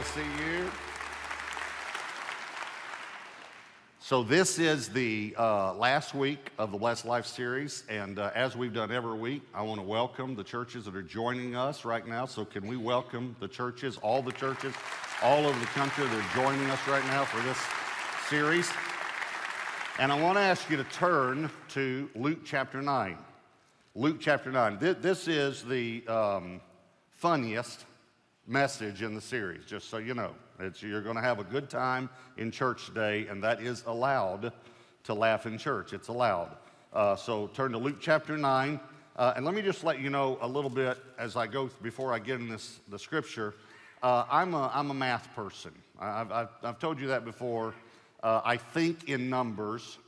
to see you. So, this is the uh, last week of the Blessed Life series. And uh, as we've done every week, I want to welcome the churches that are joining us right now. So, can we welcome the churches, all the churches, all over the country that are joining us right now for this series? And I want to ask you to turn to Luke chapter 9. Luke chapter 9. This is the um, funniest message in the series, just so you know. It's, you're going to have a good time in church today, and that is allowed to laugh in church. It's allowed. Uh, so turn to Luke chapter 9. Uh, and let me just let you know a little bit as I go before I get in this the scripture. Uh, I'm, a, I'm a math person. I've, I've, I've told you that before. Uh, I think in numbers.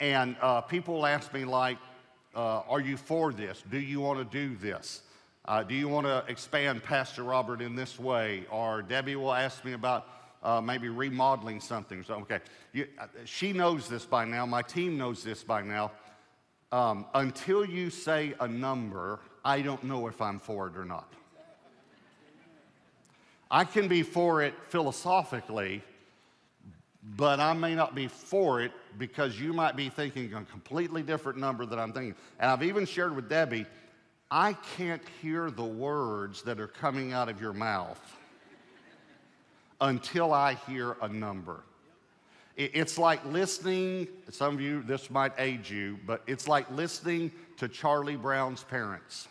And uh, people ask me, like, uh, are you for this? Do you want to do this? Uh, do you want to expand Pastor Robert in this way? Or Debbie will ask me about uh, maybe remodeling something. So, okay, you, uh, she knows this by now. My team knows this by now. Um, until you say a number, I don't know if I'm for it or not. I can be for it philosophically, but I may not be for it because you might be thinking a completely different number that I'm thinking. And I've even shared with Debbie I can't hear the words that are coming out of your mouth until I hear a number. It's like listening, some of you, this might age you, but it's like listening to Charlie Brown's parents.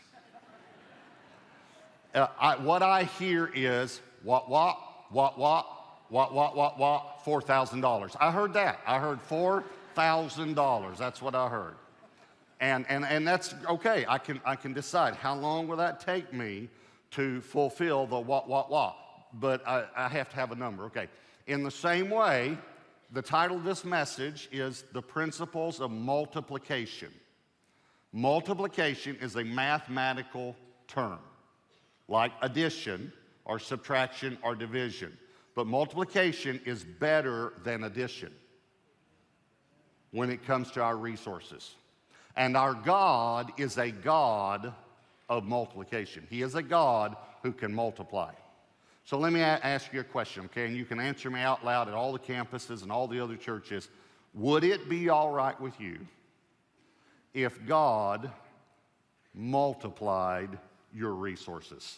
Uh, I, what I hear is what, what, what, what, what, what, what, what, $4,000. I heard that. I heard $4,000. That's what I heard. And, and, and that's okay. I can, I can decide how long will that take me to fulfill the what, what, what. But I, I have to have a number. Okay. In the same way, the title of this message is The Principles of Multiplication. Multiplication is a mathematical term, like addition or subtraction or division. But multiplication is better than addition when it comes to our resources. And our God is a God of multiplication. He is a God who can multiply. So let me ask you a question, okay? And you can answer me out loud at all the campuses and all the other churches. Would it be all right with you if God multiplied your resources?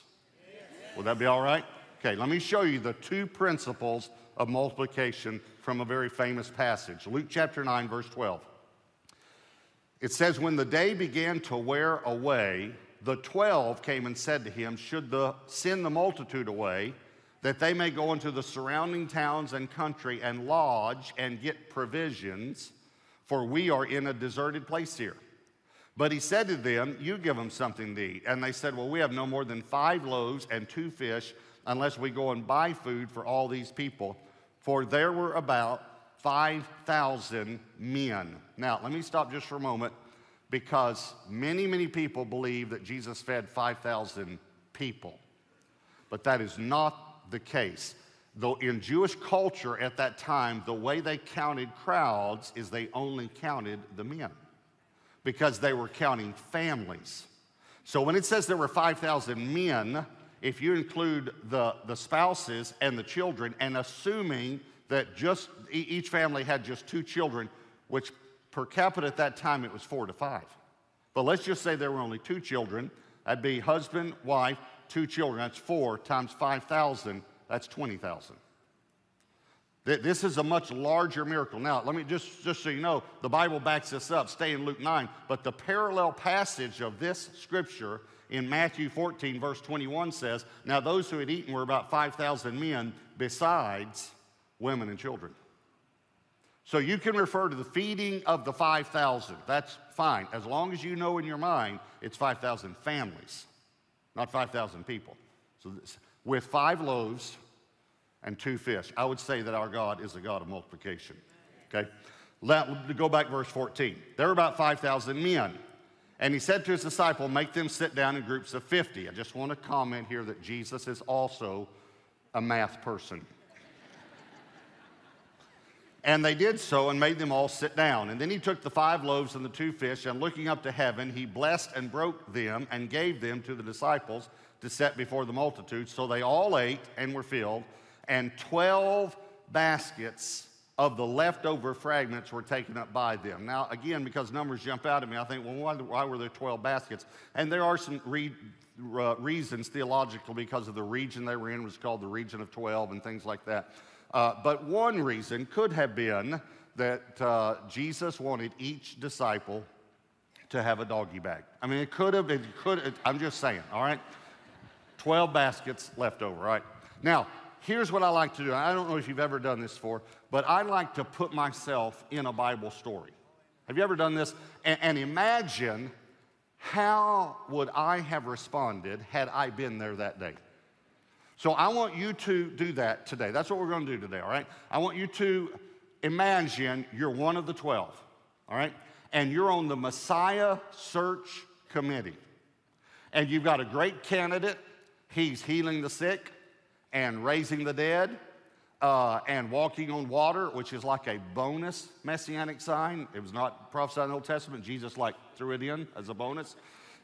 Would that be all right? Okay, let me show you the two principles of multiplication from a very famous passage Luke chapter 9, verse 12. It says, When the day began to wear away, the twelve came and said to him, Should the, send the multitude away, that they may go into the surrounding towns and country and lodge and get provisions, for we are in a deserted place here. But he said to them, You give them something to eat. And they said, Well, we have no more than five loaves and two fish, unless we go and buy food for all these people. For there were about 5,000 men. Now, let me stop just for a moment because many, many people believe that Jesus fed 5,000 people. But that is not the case. Though in Jewish culture at that time, the way they counted crowds is they only counted the men because they were counting families. So when it says there were 5,000 men, if you include the, the spouses and the children, and assuming that just each family had just two children, which per capita at that time it was four to five. But let's just say there were only two children. That'd be husband, wife, two children. That's four times 5,000. That's 20,000. This is a much larger miracle. Now, let me just, just so you know, the Bible backs this up. Stay in Luke 9. But the parallel passage of this scripture in Matthew 14, verse 21 says, Now those who had eaten were about 5,000 men, besides women and children. So you can refer to the feeding of the 5,000. That's fine, as long as you know in your mind it's 5,000 families, not 5,000 people. So this, with five loaves and two fish, I would say that our God is a God of multiplication. Okay? Let, go back verse 14. There were about 5,000 men. And he said to his disciple, Make them sit down in groups of 50. I just want to comment here that Jesus is also a math person. And they did so and made them all sit down. And then he took the five loaves and the two fish, and looking up to heaven, he blessed and broke them and gave them to the disciples to set before the multitude. So they all ate and were filled. and 12 baskets of the leftover fragments were taken up by them. Now, again, because numbers jump out at me, I think, well, why, why were there 12 baskets? And there are some re, uh, reasons theological because of the region they were in was called the region of 12 and things like that. Uh, but one reason could have been that uh, Jesus wanted each disciple to have a doggy bag. I mean, it could have, it could, it, I'm just saying, all right? 12 baskets left over, right? Now, here's what I like to do. I don't know if you've ever done this before, but I like to put myself in a Bible story. Have you ever done this? And, and imagine how would I have responded had I been there that day? So I want you to do that today. That's what we're going to do today, all right? I want you to imagine you're one of the 12, all right? And you're on the Messiah Search Committee. And you've got a great candidate. He's healing the sick and raising the dead uh, and walking on water, which is like a bonus messianic sign. It was not prophesied in the Old Testament. Jesus like threw it in as a bonus.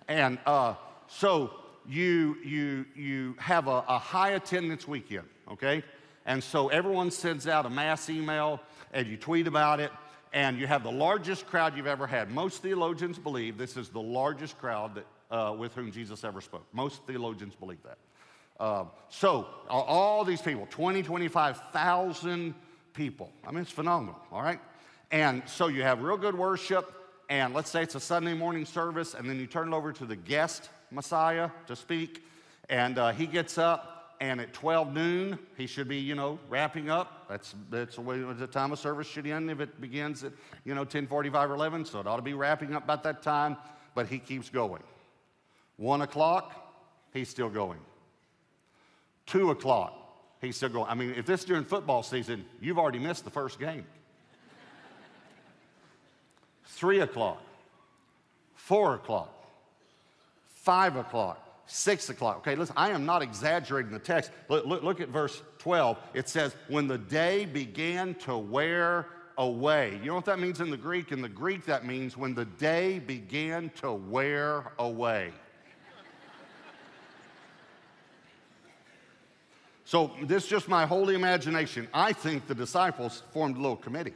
And uh, so you, you, you have a, a high attendance weekend, okay? And so everyone sends out a mass email and you tweet about it, and you have the largest crowd you've ever had. Most theologians believe this is the largest crowd that, uh, with whom Jesus ever spoke. Most theologians believe that. Uh, so, all these people 20, 25,000 people. I mean, it's phenomenal, all right? And so you have real good worship, and let's say it's a Sunday morning service, and then you turn it over to the guest Messiah to speak, and uh, he gets up, and at 12 noon, he should be, you know, wrapping up. That's, that's the way the time of service should end if it begins at, you know, 1045 or 11, so it ought to be wrapping up about that time, but he keeps going. One o'clock, he's still going. Two o'clock, he's still going. I mean, if this is during football season, you've already missed the first game. Three o'clock, four o'clock, five o'clock, six o'clock. Okay, listen, I am not exaggerating the text. Look, look, look, at verse 12. It says, When the day began to wear away. You know what that means in the Greek? In the Greek, that means when the day began to wear away. so, this is just my holy imagination. I think the disciples formed a little committee.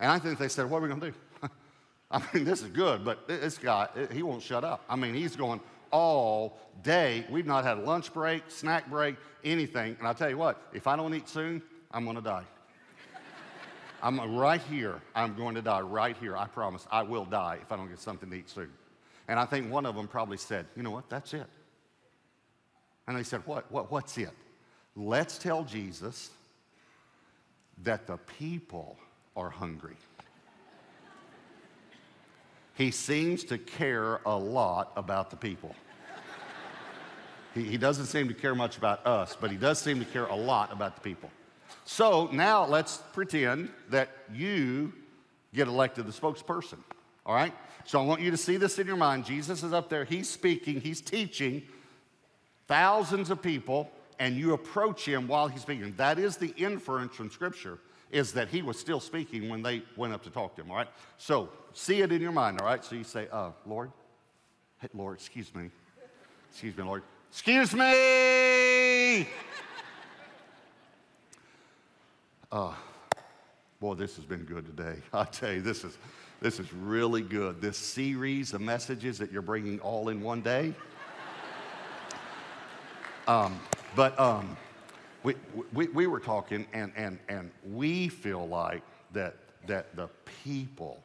And I think they said, What are we going to do? I mean, this is good, but this guy, he won't shut up. I mean, he's going, all day. We've not had a lunch break, snack break, anything. And I'll tell you what, if I don't eat soon, I'm going to die. I'm uh, right here. I'm going to die right here. I promise. I will die if I don't get something to eat soon. And I think one of them probably said, you know what, that's it. And they said, what, what, what's it? Let's tell Jesus that the people are hungry. He seems to care a lot about the people. He, he doesn't seem to care much about us, but he does seem to care a lot about the people. So now let's pretend that you get elected the spokesperson. All right? So I want you to see this in your mind. Jesus is up there, he's speaking, he's teaching thousands of people, and you approach him while he's speaking. That is the inference from Scripture, is that he was still speaking when they went up to talk to him. All right? So see it in your mind, all right? So you say, uh, Lord, hey, Lord, excuse me. Excuse me, Lord. Excuse me. uh, boy, this has been good today. I tell you, this is, this is really good. This series of messages that you're bringing all in one day. Um, but um, we, we, we were talking, and, and, and we feel like that, that the people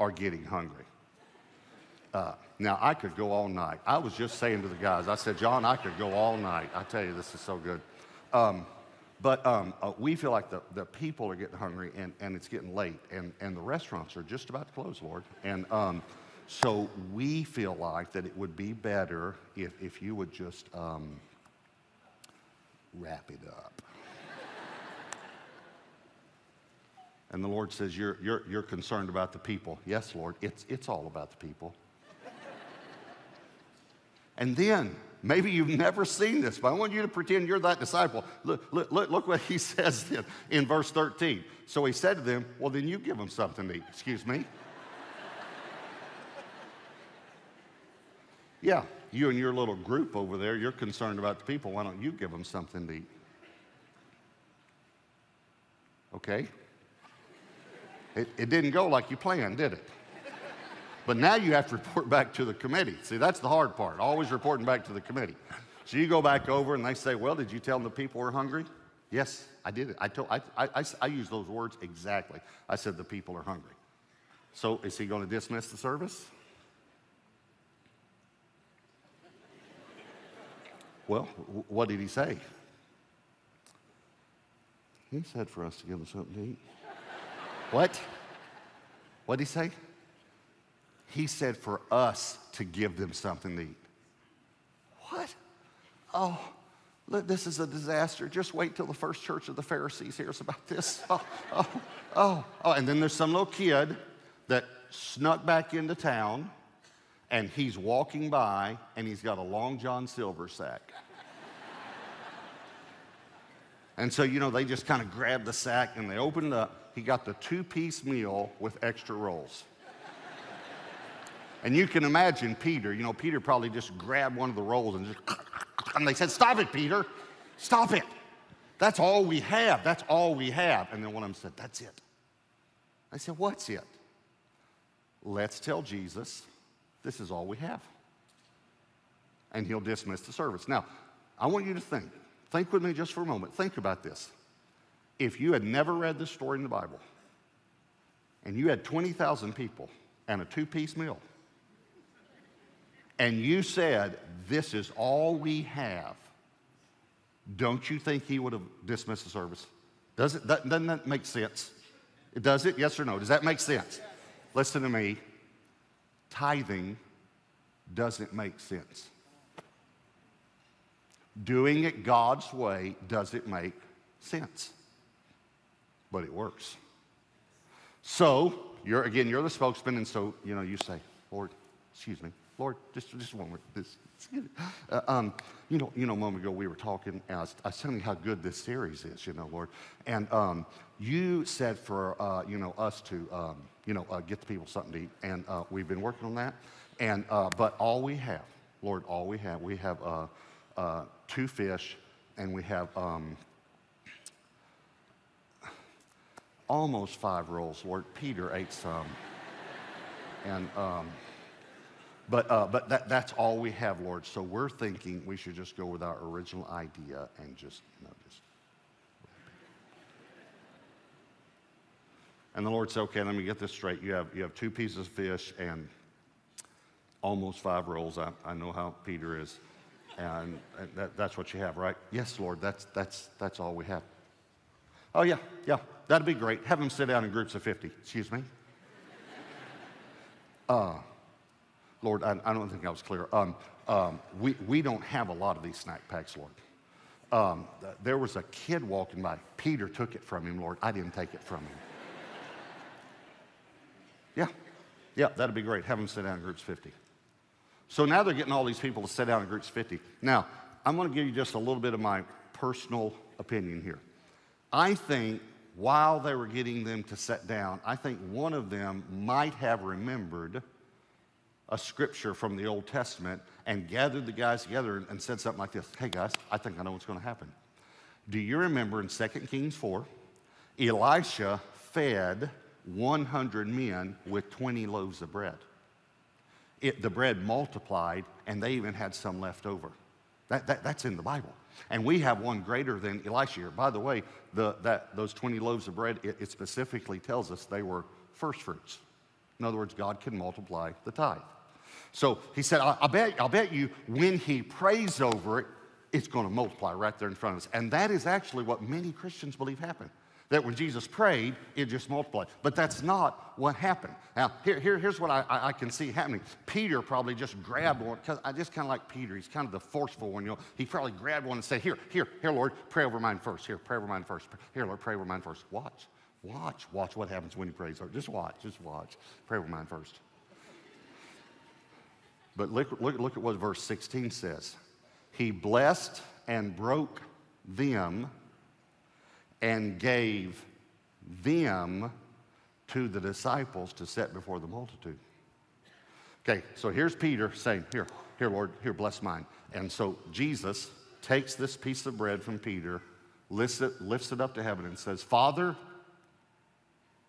are getting hungry. Uh, now, I could go all night. I was just saying to the guys, I said, John, I could go all night. I tell you, this is so good. Um, but um, uh, we feel like the, the people are getting hungry and, and it's getting late, and, and the restaurants are just about to close, Lord. And um, so we feel like that it would be better if, if you would just um, wrap it up. and the Lord says, you're, you're, you're concerned about the people. Yes, Lord, it's, it's all about the people. And then, maybe you've never seen this, but I want you to pretend you're that disciple. Look, look, look, look what he says in, in verse 13. So he said to them, Well, then you give them something to eat. Excuse me. yeah, you and your little group over there, you're concerned about the people. Why don't you give them something to eat? Okay? It, it didn't go like you planned, did it? But now you have to report back to the committee. See, that's the hard part, always reporting back to the committee. So you go back over and they say, Well, did you tell them the people were hungry? Yes, I did. I, told, I, I, I, I used those words exactly. I said, The people are hungry. So is he going to dismiss the service? Well, what did he say? He said for us to give them something to eat. what? What did he say? He said for us to give them something to eat. What? Oh, look, this is a disaster. Just wait till the first church of the Pharisees hears about this. Oh, oh, oh, oh. And then there's some little kid that snuck back into town and he's walking by and he's got a Long John Silver sack. and so, you know, they just kind of grabbed the sack and they opened it up. He got the two piece meal with extra rolls. And you can imagine Peter, you know, Peter probably just grabbed one of the rolls and just, and they said, Stop it, Peter. Stop it. That's all we have. That's all we have. And then one of them said, That's it. I said, What's it? Let's tell Jesus this is all we have. And he'll dismiss the service. Now, I want you to think. Think with me just for a moment. Think about this. If you had never read this story in the Bible, and you had 20,000 people and a two piece meal, and you said, This is all we have, don't you think he would have dismissed the service? Does it, doesn't that make sense? It does it? Yes or no? Does that make sense? Listen to me. Tithing doesn't make sense. Doing it God's way doesn't make sense. But it works. So, you're again, you're the spokesman, and so you know, you say, Lord, excuse me, Lord, just, just one more. This, uh, um, you know, you know, a moment ago we were talking, I was, I was, telling you how good this series is, you know, Lord. And um, you said for, uh, you know, us to, um, you know, uh, get the people something to eat, and uh, we've been working on that. And, uh, but all we have, Lord, all we have, we have uh, two fish, and we have um, almost five rolls, Lord. Peter ate some. and, um, but, uh, but that, that's all we have, Lord. So we're thinking we should just go with our original idea and just, you know, just. And the Lord said, okay, let me get this straight. You have, you have two pieces of fish and almost five rolls. I, I know how Peter is. And, and that, that's what you have, right? Yes, Lord, that's, that's, that's all we have. Oh, yeah, yeah, that'd be great. Have them sit down in groups of 50. Excuse me. Uh, Lord, I, I, don't think I was clear. Um, um, we, we don't have a lot of these snack packs, Lord. Um, there was a kid walking by. Peter took it from him, Lord. I didn't take it from him. yeah, yeah, that'd be great. Have them sit down in groups 50. So now they're getting all these people to sit down in groups 50. Now, I'm going to give you just a little bit of my personal opinion here. I think while they were getting them to sit down, I think one of them might have remembered a scripture from the Old Testament and gathered the guys together and said something like this Hey, guys, I think I know what's going to happen. Do you remember in 2 Kings 4, Elisha fed 100 men with 20 loaves of bread? It, the bread multiplied, and they even had some left over. That, that, that's in the Bible. And we have one greater than Elisha here. By the way, the, that, those 20 loaves of bread, it, it specifically tells us they were first fruits. In other words, God can multiply the tithe. So he said, I, I bet, I'll bet you when he prays over it, it's going to multiply right there in front of us. And that is actually what many Christians believe happened. That when Jesus prayed, it just multiplied. But that's not what happened. Now, here, here here's what I, I, can see happening. Peter probably just grabbed one, because I just kind of like Peter. He's kind of the forceful one, you know. He probably grabbed one and said, Here, here, here, Lord, pray over mine first. Here, pray over mine first. Here, Lord, pray over mine first. Watch, watch, watch what happens when he prays. Just watch, just watch. Pray over mine first. But look, look, look at what verse 16 says. He blessed and broke them and gave them to the disciples to set before the multitude. Okay, so here's Peter saying, Here, here, Lord, here, bless mine. And so Jesus takes this piece of bread from Peter, lifts it, lifts it up to heaven, and says, Father,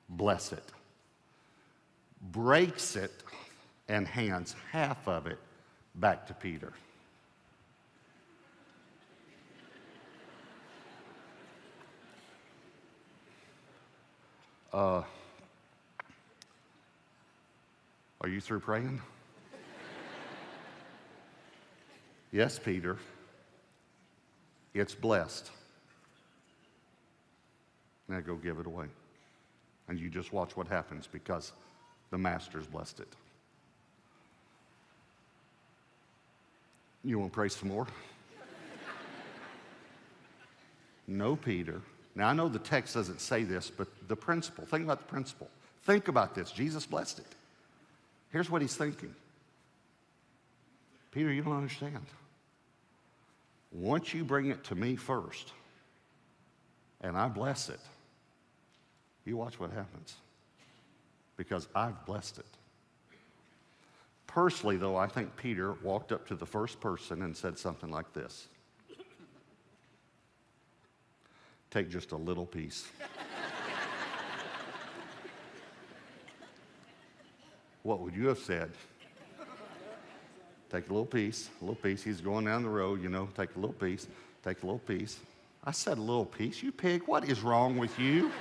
bless it, breaks it, and hands half of it back to Peter. Uh, are you through praying? yes, Peter. It's blessed. Now go give it away. And you just watch what happens because the master's blessed it. You want to pray some more? no, Peter. Now, I know the text doesn't say this, but the principle, think about the principle. Think about this. Jesus blessed it. Here's what he's thinking Peter, you don't understand. Once you bring it to me first, and I bless it, you watch what happens. Because I've blessed it. Personally, though, I think Peter walked up to the first person and said something like this Take just a little piece. what would you have said? Take a little piece, a little piece. He's going down the road, you know, take a little piece, take a little piece. I said a little piece. You pig, what is wrong with you?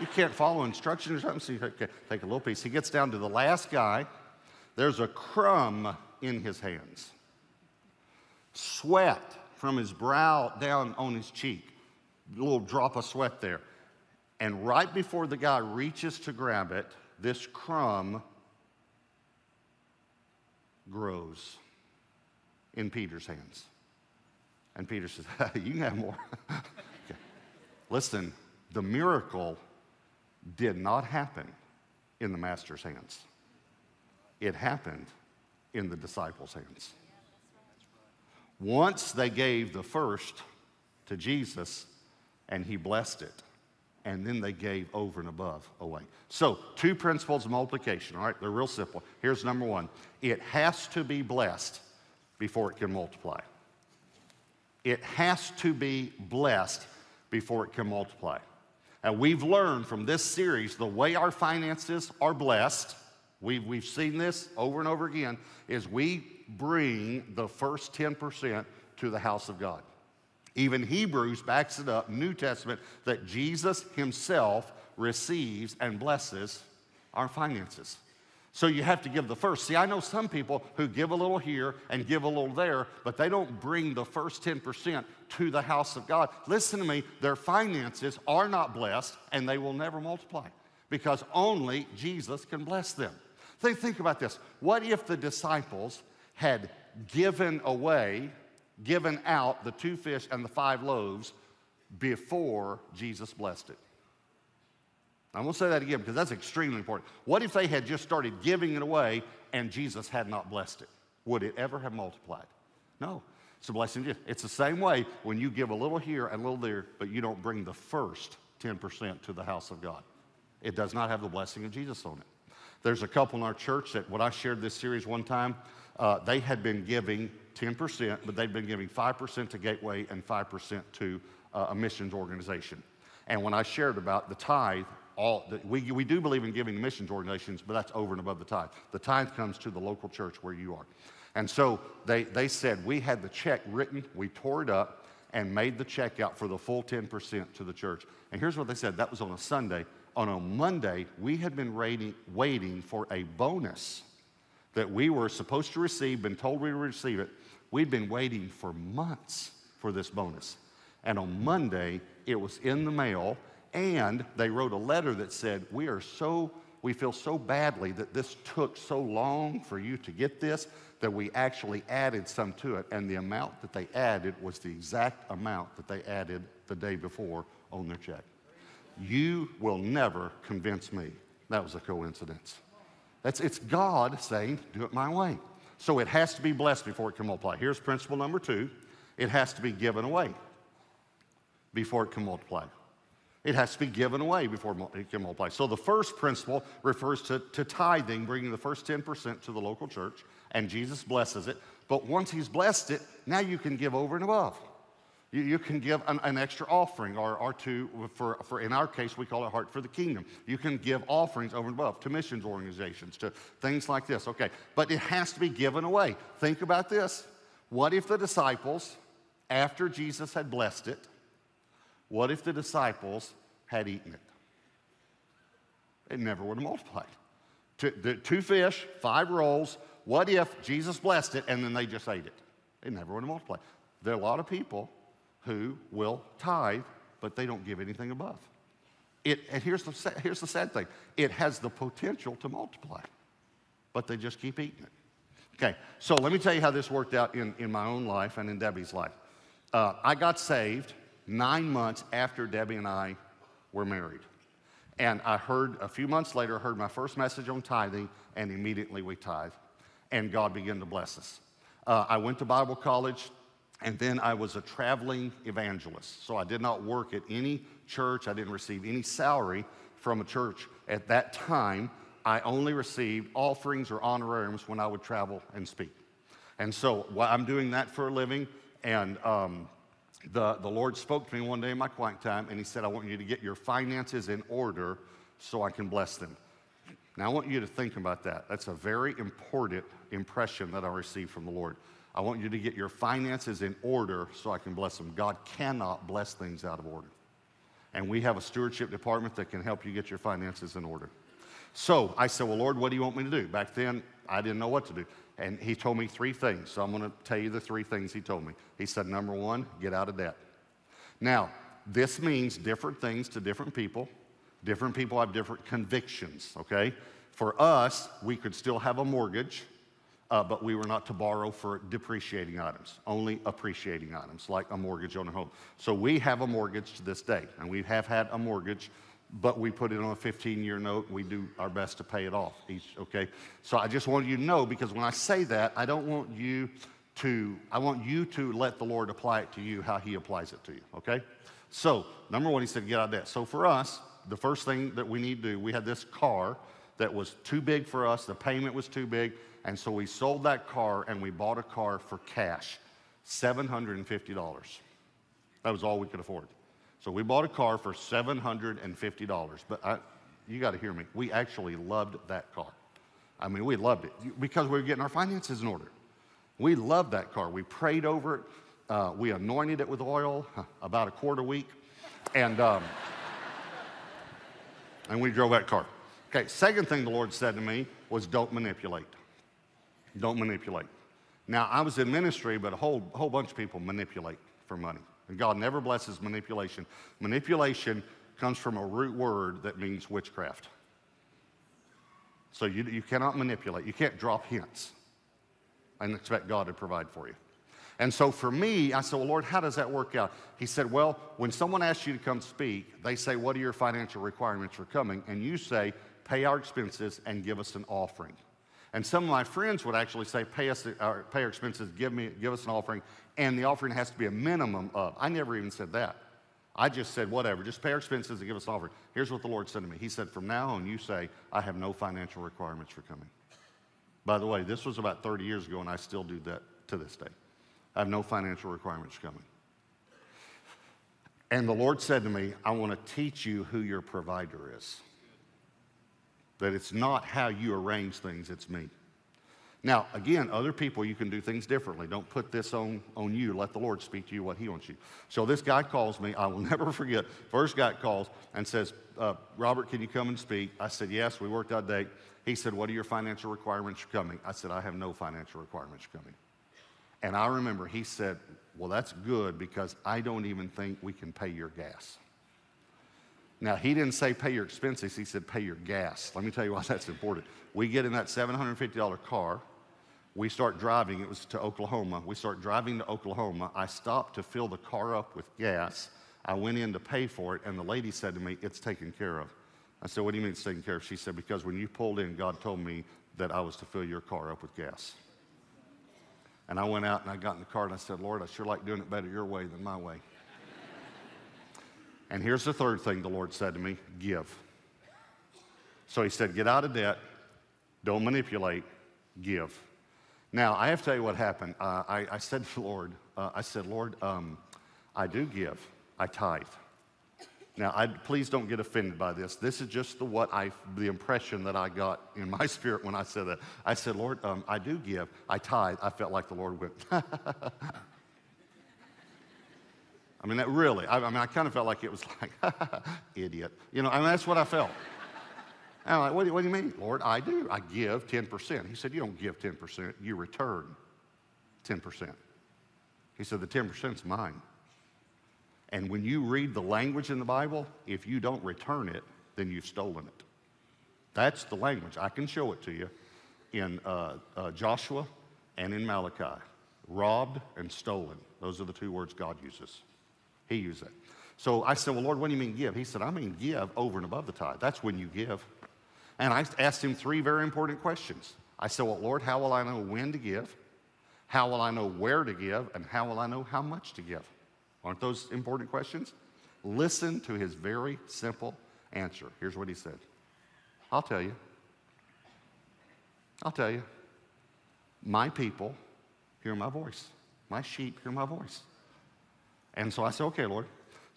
You can't follow instructions or something. So you take, take a little piece. He gets down to the last guy. There's a crumb in his hands. Sweat from his brow down on his cheek a little drop of sweat there. And right before the guy reaches to grab it, this crumb grows in Peter's hands. And Peter says, You can have more. okay. Listen, the miracle did not happen in the master's hands, it happened in the disciples' hands. Once they gave the first to Jesus, and he blessed it. And then they gave over and above away. So, two principles of multiplication, all right? They're real simple. Here's number one it has to be blessed before it can multiply. It has to be blessed before it can multiply. And we've learned from this series the way our finances are blessed, we've, we've seen this over and over again, is we bring the first 10% to the house of God. Even Hebrews backs it up, New Testament, that Jesus himself receives and blesses our finances. So you have to give the first. See, I know some people who give a little here and give a little there, but they don't bring the first 10% to the house of God. Listen to me, their finances are not blessed and they will never multiply because only Jesus can bless them. Think, think about this. What if the disciples had given away given out the two fish and the five loaves before Jesus blessed it. I'm going to say that again because that's extremely important. What if they had just started giving it away and Jesus had not blessed it? Would it ever have multiplied? No. It's a blessing. It's the same way when you give a little here and a little there, but you don't bring the first 10% to the house of God. It does not have the blessing of Jesus on it. There's a couple in our church that when I shared this series one time, uh, they had been giving 10%, but they'd been giving 5% to Gateway and 5% to uh, a missions organization. And when I shared about the tithe, all the, we, we do believe in giving to missions organizations, but that's over and above the tithe. The tithe comes to the local church where you are. And so they, they said, we had the check written, we tore it up, and made the check out for the full 10% to the church. And here's what they said that was on a Sunday. On a Monday, we had been waiting, for a bonus that we were supposed to receive, been told we would receive it. We'd been waiting for months for this bonus. And on Monday, it was in the mail, and they wrote a letter that said, We are so, we feel so badly that this took so long for you to get this that we actually added some to it. And the amount that they added was the exact amount that they added the day before on their check. You will never convince me that was a coincidence. That's, it's God saying, do it my way. So it has to be blessed before it can multiply. Here's principle number two it has to be given away before it can multiply. It has to be given away before it can multiply. So the first principle refers to, to tithing, bringing the first 10% to the local church, and Jesus blesses it. But once he's blessed it, now you can give over and above. You, you can give an, an, extra offering or, or two, for, for, in our case, we call it Heart for the Kingdom. You can give offerings over and above to missions organizations, to things like this, okay? But it has to be given away. Think about this. What if the disciples, after Jesus had blessed it, what if the disciples had eaten it? It never would have multiplied. Two, the, two fish, five rolls. What if Jesus blessed it and then they just ate it? It never would have multiplied. There are a lot of people who will tithe, but they don't give anything above. It, and here's the, here's the sad thing it has the potential to multiply, but they just keep eating it. Okay, so let me tell you how this worked out in, in my own life and in Debbie's life. Uh, I got saved nine months after Debbie and I were married. And I heard a few months later, I heard my first message on tithing, and immediately we tithe. And God began to bless us. Uh, I went to Bible college, and then I was a traveling evangelist. So I did not work at any church, I didn't receive any salary from a church at that time. I only received offerings or honorariums when I would travel and speak. And so well, I'm doing that for a living, and um, the, the Lord spoke to me one day in my quiet time, and He said, I want you to get your finances in order so I can bless them. Now, I want you to think about that. That's a very important impression that I received from the Lord. I want you to get your finances in order so I can bless them. God cannot bless things out of order. And we have a stewardship department that can help you get your finances in order. So I said, Well, Lord, what do you want me to do? Back then, I didn't know what to do. And he told me three things. So I'm going to tell you the three things he told me. He said, Number one, get out of debt. Now, this means different things to different people. Different people have different convictions, okay? For us, we could still have a mortgage, uh, but we were not to borrow for depreciating items, only appreciating items, like a mortgage on a home. So we have a mortgage to this day, and we have had a mortgage but we put it on a 15 year note. We do our best to pay it off each, okay? So I just want you to know because when I say that, I don't want you to, I want you to let the Lord apply it to you how He applies it to you, okay? So, number one, He said, get out of debt. So for us, the first thing that we need to do, we had this car that was too big for us, the payment was too big, and so we sold that car and we bought a car for cash $750. That was all we could afford. So we bought a car for $750. But I, you got to hear me. We actually loved that car. I mean, we loved it because we were getting our finances in order. We loved that car. We prayed over it. Uh, we anointed it with oil about a quart a week. And, um, and we drove that car. Okay, second thing the Lord said to me was don't manipulate. Don't manipulate. Now, I was in ministry, but a whole, whole bunch of people manipulate for money. And God never blesses manipulation. Manipulation comes from a root word that means witchcraft. So you, you cannot manipulate, you can't drop hints and expect God to provide for you. And so for me, I said, Well, Lord, how does that work out? He said, Well, when someone asks you to come speak, they say, What are your financial requirements for coming? And you say, Pay our expenses and give us an offering. And some of my friends would actually say, pay us our, pay our expenses, give, me, give us an offering, and the offering has to be a minimum of. I never even said that. I just said, whatever, just pay our expenses and give us an offering. Here's what the Lord said to me. He said, from now on, you say, I have no financial requirements for coming. By the way, this was about 30 years ago, and I still do that to this day. I have no financial requirements coming. And the Lord said to me, I want to teach you who your provider is. That it's not how you arrange things, it's me. Now, again, other people, you can do things differently. Don't put this on, on you. Let the Lord speak to you what He wants you. So this guy calls me. I will never forget. First guy calls and says, uh, Robert, can you come and speak? I said, yes. We worked out date. He said, what are your financial requirements for coming? I said, I have no financial requirements for coming. And I remember he said, well, that's good because I don't even think we can pay your gas. Now, he didn't say pay your expenses, he said pay your gas. Let me tell you why that's important. We get in that $750 car, we start driving, it was to Oklahoma. We start driving to Oklahoma. I stopped to fill the car up with gas. I went in to pay for it, and the lady said to me, It's taken care of. I said, What do you mean it's taken care of? She said, Because when you pulled in, God told me that I was to fill your car up with gas. And I went out and I got in the car and I said, Lord, I sure like doing it better your way than my way. And here's the third thing the Lord said to me give. So he said, Get out of debt, don't manipulate, give. Now, I have to tell you what happened. Uh, I, I, said to the Lord, uh, I said, Lord, um, I do give, I tithe. Now, I, please don't get offended by this. This is just the what I, the impression that I got in my spirit when I said that. I said, Lord, um, I do give, I tithe. I felt like the Lord went. I mean, that really. I, I mean, I kind of felt like it was like, idiot. You know, I mean, that's what I felt. And I'm like, what do, what do you mean, Lord? I do. I give 10%. He said, you don't give 10%, you return 10%. He said, the 10% is mine. And when you read the language in the Bible, if you don't return it, then you've stolen it. That's the language. I can show it to you in uh, uh, Joshua and in Malachi. Robbed and stolen. Those are the two words God uses. He used it. So I said, Well, Lord, what do you mean give? He said, I mean give over and above the tithe. That's when you give. And I asked him three very important questions. I said, Well, Lord, how will I know when to give? How will I know where to give? And how will I know how much to give? Aren't those important questions? Listen to his very simple answer. Here's what he said I'll tell you. I'll tell you. My people hear my voice. My sheep hear my voice. And so I said, okay, Lord.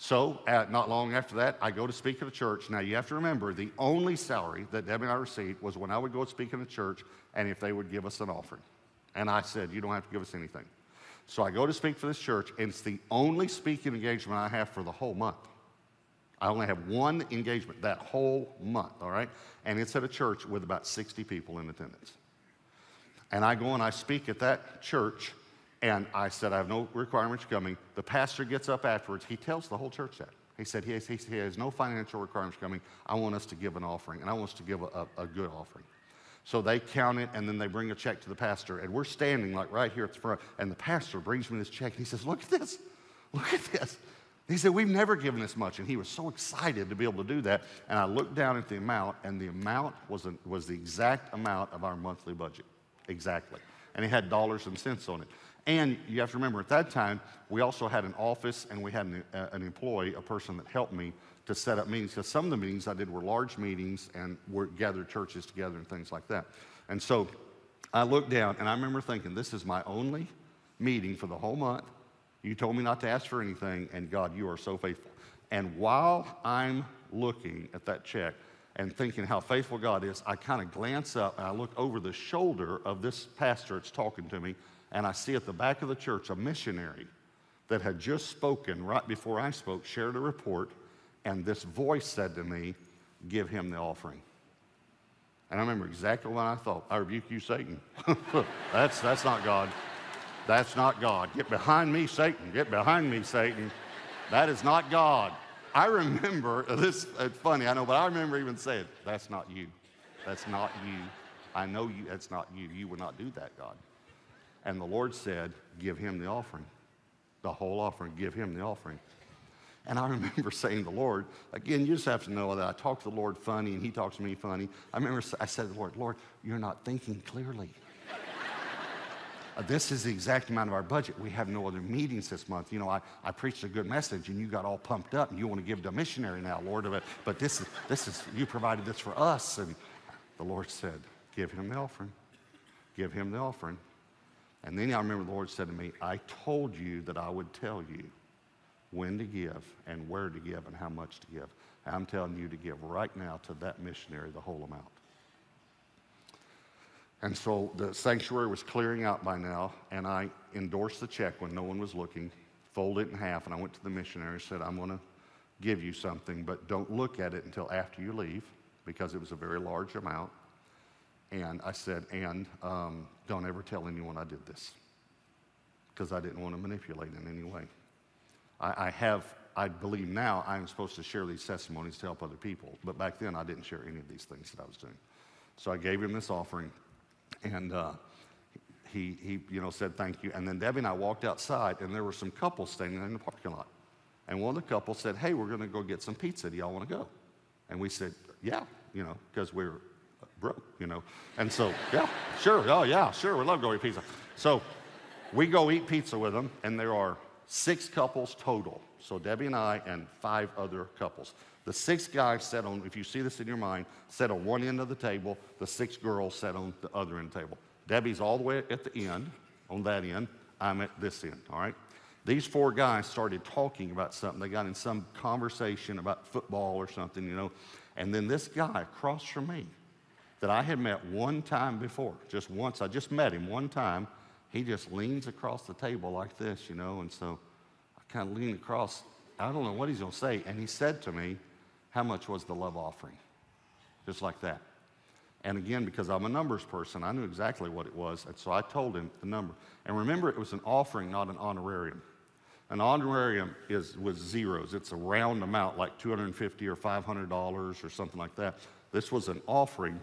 So, at, not long after that, I go to speak at a church. Now, you have to remember the only salary that Debbie and I received was when I would go speak in a church and if they would give us an offering. And I said, You don't have to give us anything. So I go to speak for this church, and it's the only speaking engagement I have for the whole month. I only have one engagement that whole month, all right? And it's at a church with about 60 people in attendance. And I go and I speak at that church, and I said, I have no requirements coming. The pastor gets up afterwards. He tells the whole church that. He said, he has, he has no financial requirements coming. I want us to give an offering, and I want us to give a, a, a good offering. So they count it and then they bring a check to the pastor. And we're standing like right here at the front. And the pastor brings me this check. And he says, Look at this. Look at this. He said, We've never given this much. And he was so excited to be able to do that. And I looked down at the amount, and the amount was, was the exact amount of our monthly budget. Exactly. And it had dollars and cents on it. And you have to remember, at that time, we also had an office and we had an, uh, an employee, a person that helped me to set up meetings because some of the meetings I did were large meetings and were gathered churches together and things like that. And so I looked down and I remember thinking, this is my only meeting for the whole month. You told me not to ask for anything, and God, you are so faithful. And while I'm looking at that check and thinking how faithful God is, I kind of glance up and I look over the shoulder of this pastor that's talking to me, and I see at the back of the church a missionary that had just spoken right before I spoke, shared a report and this voice said to me, Give him the offering. And I remember exactly what I thought. I rebuke you, Satan. that's, that's not God. That's not God. Get behind me, Satan. Get behind me, Satan. That is not God. I remember, this, it's funny, I know, but I remember even saying, That's not you. That's not you. I know you, that's not you. You would not do that, God. And the Lord said, Give him the offering. The whole offering, give him the offering. And I remember saying to the Lord, again, you just have to know that I talk to the Lord funny and he talks to me funny. I remember I said to the Lord, Lord, you're not thinking clearly. uh, this is the exact amount of our budget. We have no other meetings this month. You know, I, I preached a good message and you got all pumped up and you want to give to a missionary now, Lord. But, but this, is, this is, you provided this for us. And the Lord said, give him the offering. Give him the offering. And then I remember the Lord said to me, I told you that I would tell you when to give and where to give and how much to give. I'm telling you to give right now to that missionary the whole amount. And so the sanctuary was clearing out by now, and I endorsed the check when no one was looking, folded it in half, and I went to the missionary and said, I'm going to give you something, but don't look at it until after you leave, because it was a very large amount. And I said, and um, don't ever tell anyone I did this, because I didn't want to manipulate in any way. I, I have, I believe now I'm supposed to share these testimonies to help other people. But back then I didn't share any of these things that I was doing. So I gave him this offering and uh, he, he, you know, said thank you. And then Debbie and I walked outside and there were some couples standing in the parking lot. And one of the couples said, hey, we're going to go get some pizza. Do y'all want to go? And we said, yeah, you know, because we're broke, you know. And so, yeah, sure, oh, yeah, sure, we love going to pizza. So we go eat pizza with them, and there are six couples total. So Debbie and I and five other couples. The six guys sat on, if you see this in your mind, sat on one end of the table. The six girls sat on the other end of the table. Debbie's all the way at the end, on that end. I'm at this end, all right? These four guys started talking about something. They got in some conversation about football or something, you know. And then this guy across from me that I had met one time before, just once, I just met him one time, he just leans across the table like this, you know. And so I kind of lean across. I don't know what he's going to say. And he said to me, How much was the love offering? Just like that. And again, because I'm a numbers person, I knew exactly what it was. And so I told him the number. And remember, it was an offering, not an honorarium. An honorarium is with zeros. It's a round amount, like 250 or $500 or something like that. This was an offering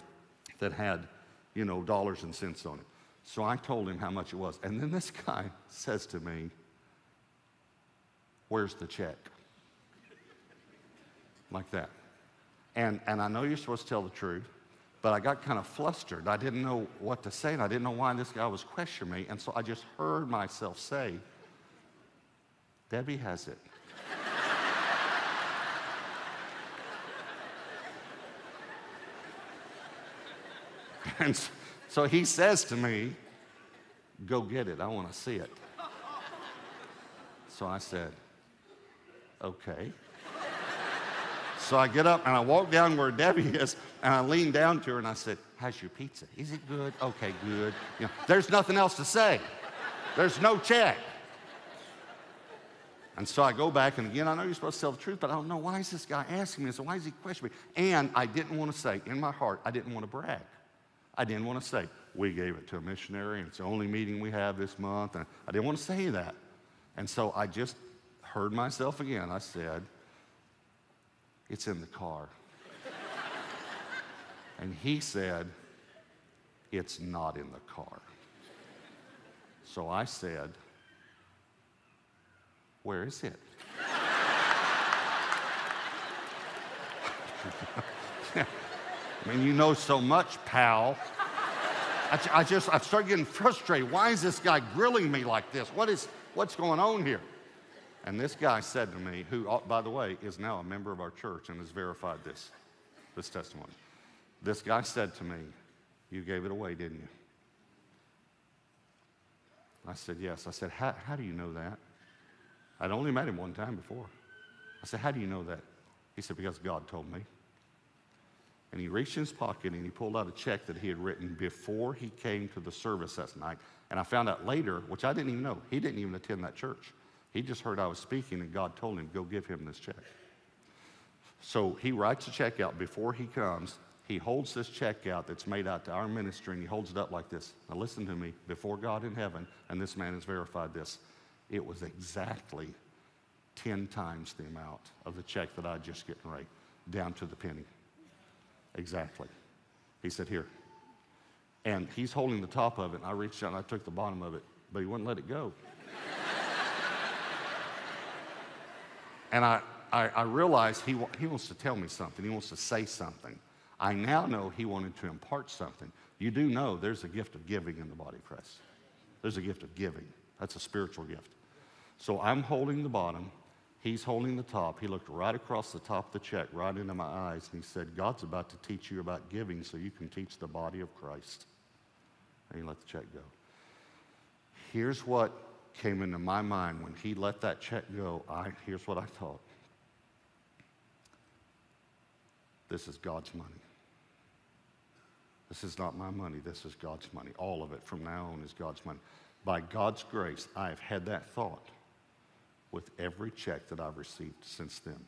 that had, you know, dollars and cents on it. So I told him how much it was. And then this guy says to me, Where's the check? Like that. And, and I know you're supposed to tell the truth, but I got kind of flustered. I didn't know what to say, and I didn't know why this guy was questioning me. And so I just heard myself say, Debbie has it. And so he says to me, Go get it. I want to see it. So I said, Okay. So I get up and I walk down where Debbie is and I lean down to her and I said, How's your pizza? Is it good? Okay, good. You know, there's nothing else to say. There's no check. And so I go back, and again, I know you're supposed to tell the truth, but I don't know why is this guy asking me So Why is he questioning me? And I didn't want to say, in my heart, I didn't want to brag. I didn't want to say, we gave it to a missionary, and it's the only meeting we have this month. And I didn't want to say that. And so I just heard myself again. I said, it's in the car. and he said, It's not in the car. So I said, Where is it? I mean, you know so much, pal. I, I just, I started getting frustrated. Why is this guy grilling me like this? What is, what's going on here? And this guy said to me, who, uh, by the way, is now a member of our church and has verified this, this testimony. This guy said to me, You gave it away, didn't you? I said, Yes. I said, How, how do you know that? I'd only met him one time before. I said, How do you know that? He said, Because God told me. And he reached in his pocket and he pulled out a check that he had written before he came to the service that night. And I found out later, which I didn't even know, he didn't even attend that church. He just heard I was speaking, and God told him, Go give him this check. So he writes a check out before he comes. He holds this check out that's made out to our ministry, and he holds it up like this. Now, listen to me before God in heaven, and this man has verified this. It was exactly 10 times the amount of the check that I'd just gotten right, down to the penny. Exactly. He said, Here. And he's holding the top of it, and I reached out and I took the bottom of it, but he wouldn't let it go. And I, I, I realized he, he wants to tell me something. He wants to say something. I now know he wanted to impart something. You do know there's a gift of giving in the body of Christ. There's a gift of giving. That's a spiritual gift. So I'm holding the bottom. He's holding the top. He looked right across the top of the check, right into my eyes, and he said, God's about to teach you about giving so you can teach the body of Christ. And he let the check go. Here's what came into my mind when he let that check go, I, here's what I thought. This is God's money. This is not my money. This is God's money. All of it from now on is God's money. By God's grace, I have had that thought with every check that I've received since then.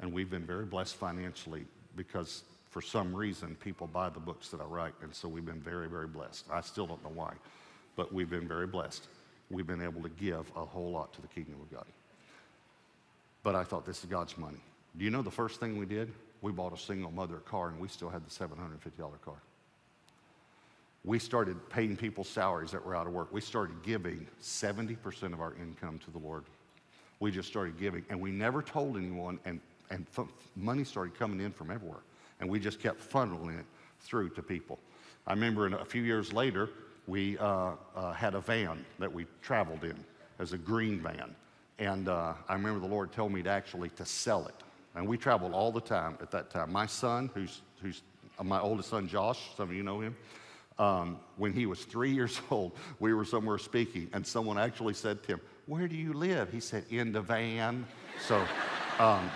And we've been very blessed financially because for some reason people buy the books that I write. And so we've been very, very blessed. I still don't know why, but we've been very blessed we've been able to give a whole lot to the kingdom of God. But I thought, this is God's money. Do you know the first thing we did? We bought a single mother a car and we still had the $750 car. We started paying people salaries that were out of work. We started giving 70% of our income to the Lord. We just started giving and we never told anyone, and, and f- money started coming in from everywhere. And we just kept funneling it through to people. I remember a few years later, we uh, uh, had a van that we traveled in as a green van. And uh, I remember the Lord told me to actually to sell it. And we traveled all the time at that time. My son, who's, who's uh, my oldest son, Josh, some of you know him, um, when he was three years old, we were somewhere speaking, and someone actually said to him, Where do you live? He said, In the van. So, um,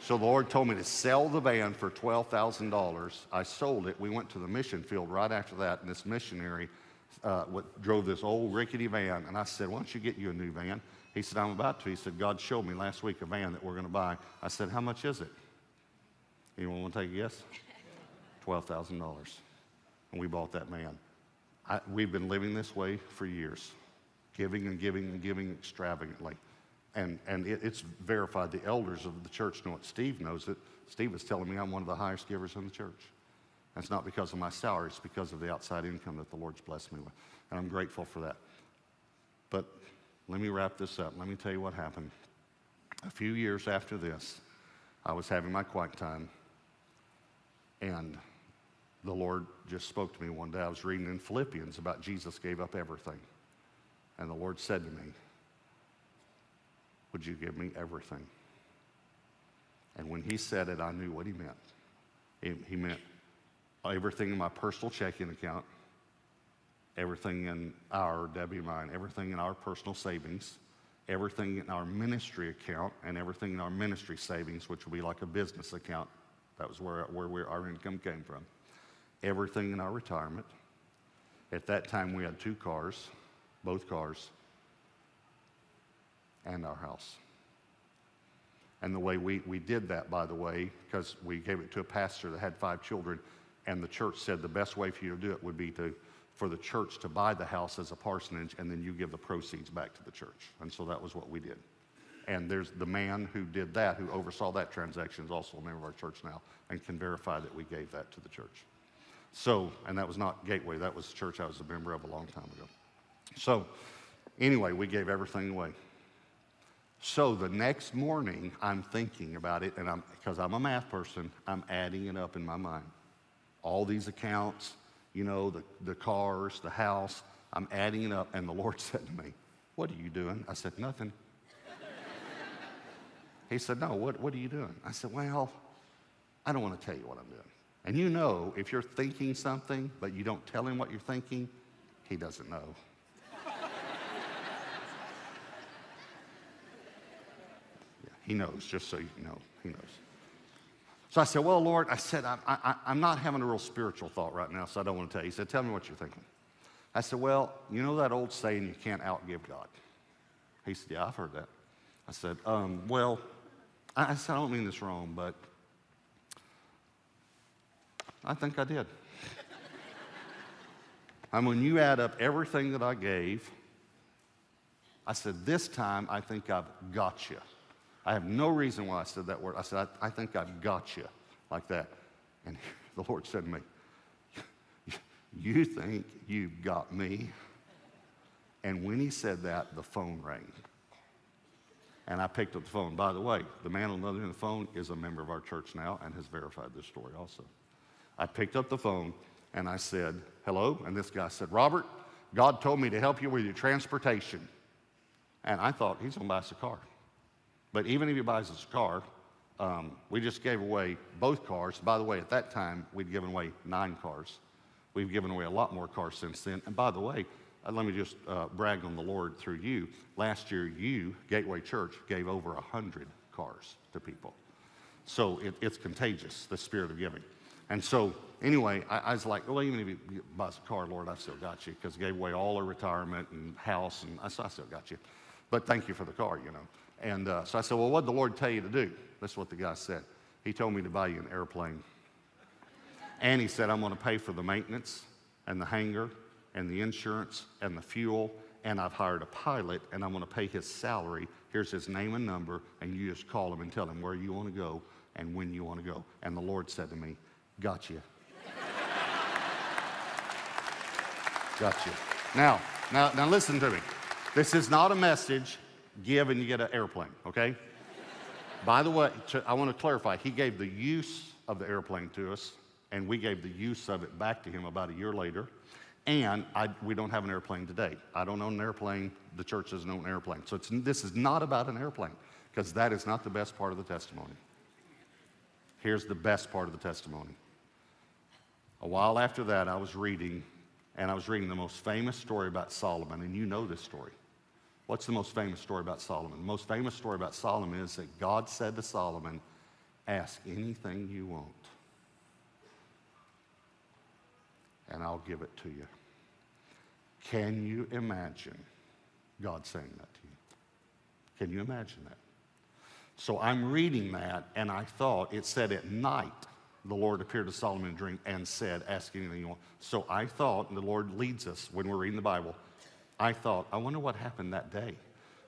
so the Lord told me to sell the van for $12,000. I sold it. We went to the mission field right after that, and this missionary uh, what, drove this old rickety van. And I said, Why don't you get you a new van? He said, I'm about to. He said, God showed me last week a van that we're going to buy. I said, How much is it? Anyone want to take a guess? $12,000. And we bought that van. I, we've been living this way for years, giving and giving and giving extravagantly and, and it, it's verified. The elders of the church know it. Steve knows it. Steve is telling me I'm one of the highest givers in the church. That's not because of my salary, it's because of the outside income that the Lord's blessed me with. And I'm grateful for that. But let me wrap this up. Let me tell you what happened. A few years after this, I was having my quiet time, and the Lord just spoke to me one day. I was reading in Philippians about Jesus gave up everything. And the Lord said to me, would you give me everything? And when he said it, I knew what he meant. He, he meant everything in my personal checking account, everything in our, Debbie mine, everything in our personal savings, everything in our ministry account, and everything in our ministry savings, which would be like a business account. That was where, where our income came from. Everything in our retirement. At that time, we had two cars, both cars and our house. And the way we, we did that, by the way, because we gave it to a pastor that had five children, and the church said the best way for you to do it would be to, for the church to buy the house as a parsonage, and then you give the proceeds back to the church. And so that was what we did. And there's the man who did that, who oversaw that transaction, is also a member of our church now and can verify that we gave that to the church. So, and that was not Gateway, that was the church I was a member of a long time ago. So, anyway, we gave everything away. So the next morning, I'm thinking about it, and I'm because I'm a math person, I'm adding it up in my mind. All these accounts, you know, the, the cars, the house, I'm adding it up, and the Lord said to me, What are you doing? I said, Nothing. he said, No, what, what are you doing? I said, Well, I don't want to tell you what I'm doing. And you know, if you're thinking something, but you don't tell him what you're thinking, he doesn't know. He knows, just so you know, He knows. So I said, Well, Lord, I said, I, I, I'm not having a real spiritual thought right now, so I don't want to tell you. He said, Tell me what you're thinking. I said, Well, you know that old saying, you can't outgive God? He said, Yeah, I've heard that. I said, um, Well, I, said, I don't mean this wrong, but I think I did. and when you add up everything that I gave, I said, This time I think I've got you. I have no reason why I said that word. I said, I, I think I've got you like that. And the Lord said to me, You think you've got me? And when he said that, the phone rang. And I picked up the phone. By the way, the man on the other end of the phone is a member of our church now and has verified this story also. I picked up the phone and I said, Hello? And this guy said, Robert, God told me to help you with your transportation. And I thought, he's going to buy us a car. But even if he buys us a car, um, we just gave away both cars. By the way, at that time, we'd given away nine cars. We've given away a lot more cars since then. And by the way, uh, let me just uh, brag on the Lord through you. Last year, you, Gateway Church, gave over 100 cars to people. So it, it's contagious, the spirit of giving. And so, anyway, I, I, was like, well, even if you buy a car, Lord, I still got you, because gave away all our retirement and house, and I, I still got you. But thank you for the car, you know. And uh, so I said, Well, what did the Lord tell you to do? That's what the guy said. He told me to buy you an airplane. And he said, I'm going to pay for the maintenance and the hangar and the insurance and the fuel. And I've hired a pilot and I'm going to pay his salary. Here's his name and number. And you just call him and tell him where you want to go and when you want to go. And the Lord said to me, Got you. Got you. Now, now, now listen to me. This is not a message give and you get an airplane, okay? By the way, to, I want to clarify, he gave the use of the airplane to us, and we gave the use of it back to him about a year later. And I, we don't have an airplane today. I don't own an airplane. The church doesn't own an airplane. So this is not about an airplane, because that is not the best part of the testimony. Here's the best part of the testimony. A while after that, I was reading, and I was reading the most famous story about Solomon, and you know this story. What's the most famous story about Solomon? The most famous story about Solomon is that God said to Solomon, Ask anything you want, and I'll give it to you. Can you imagine God saying that to you? Can you imagine that? So I'm reading that, and I thought it said at night the Lord appeared to Solomon in a dream and said, Ask anything you want. So I thought, and the Lord leads us when we're reading the Bible, I thought, I wonder what happened that day.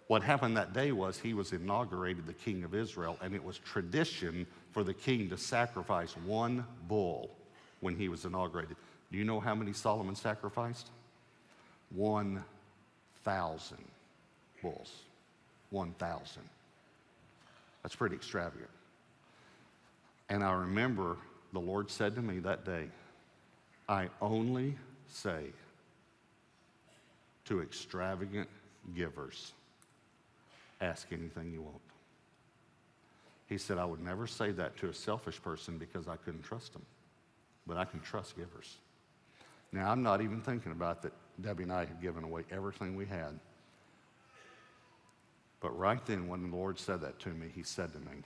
What happened that day was he was inaugurated the king of Israel, and it was tradition for the king to sacrifice one bull when he was inaugurated. Do you know how many Solomon sacrificed? 1,000 bulls. 1,000. That's pretty extravagant. And I remember the Lord said to me that day, I only say to extravagant givers, ask anything you want. He said, I would never say that to a selfish person because I couldn't trust them, but I can trust givers. Now, I'm not even thinking about that Debbie and I had given away everything we had. But right then, when the Lord said that to me, He said to me,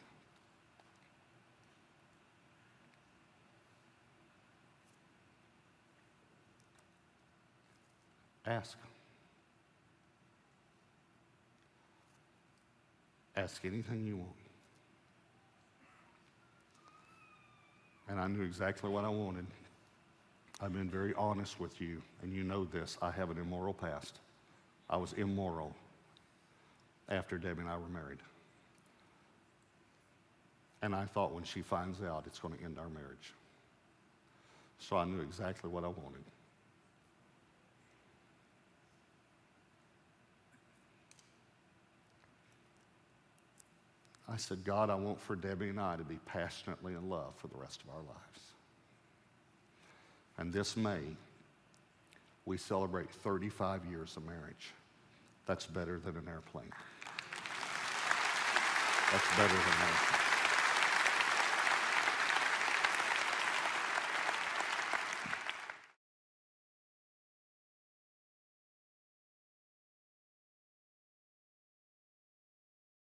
Ask. Ask anything you want. And I knew exactly what I wanted. I've been very honest with you, and you know this. I have an immoral past. I was immoral after Debbie and I were married. And I thought when she finds out, it's going to end our marriage. So I knew exactly what I wanted. I said, God, I want for Debbie and I to be passionately in love for the rest of our lives. And this May, we celebrate 35 years of marriage. That's better than an airplane. That's better than an airplane.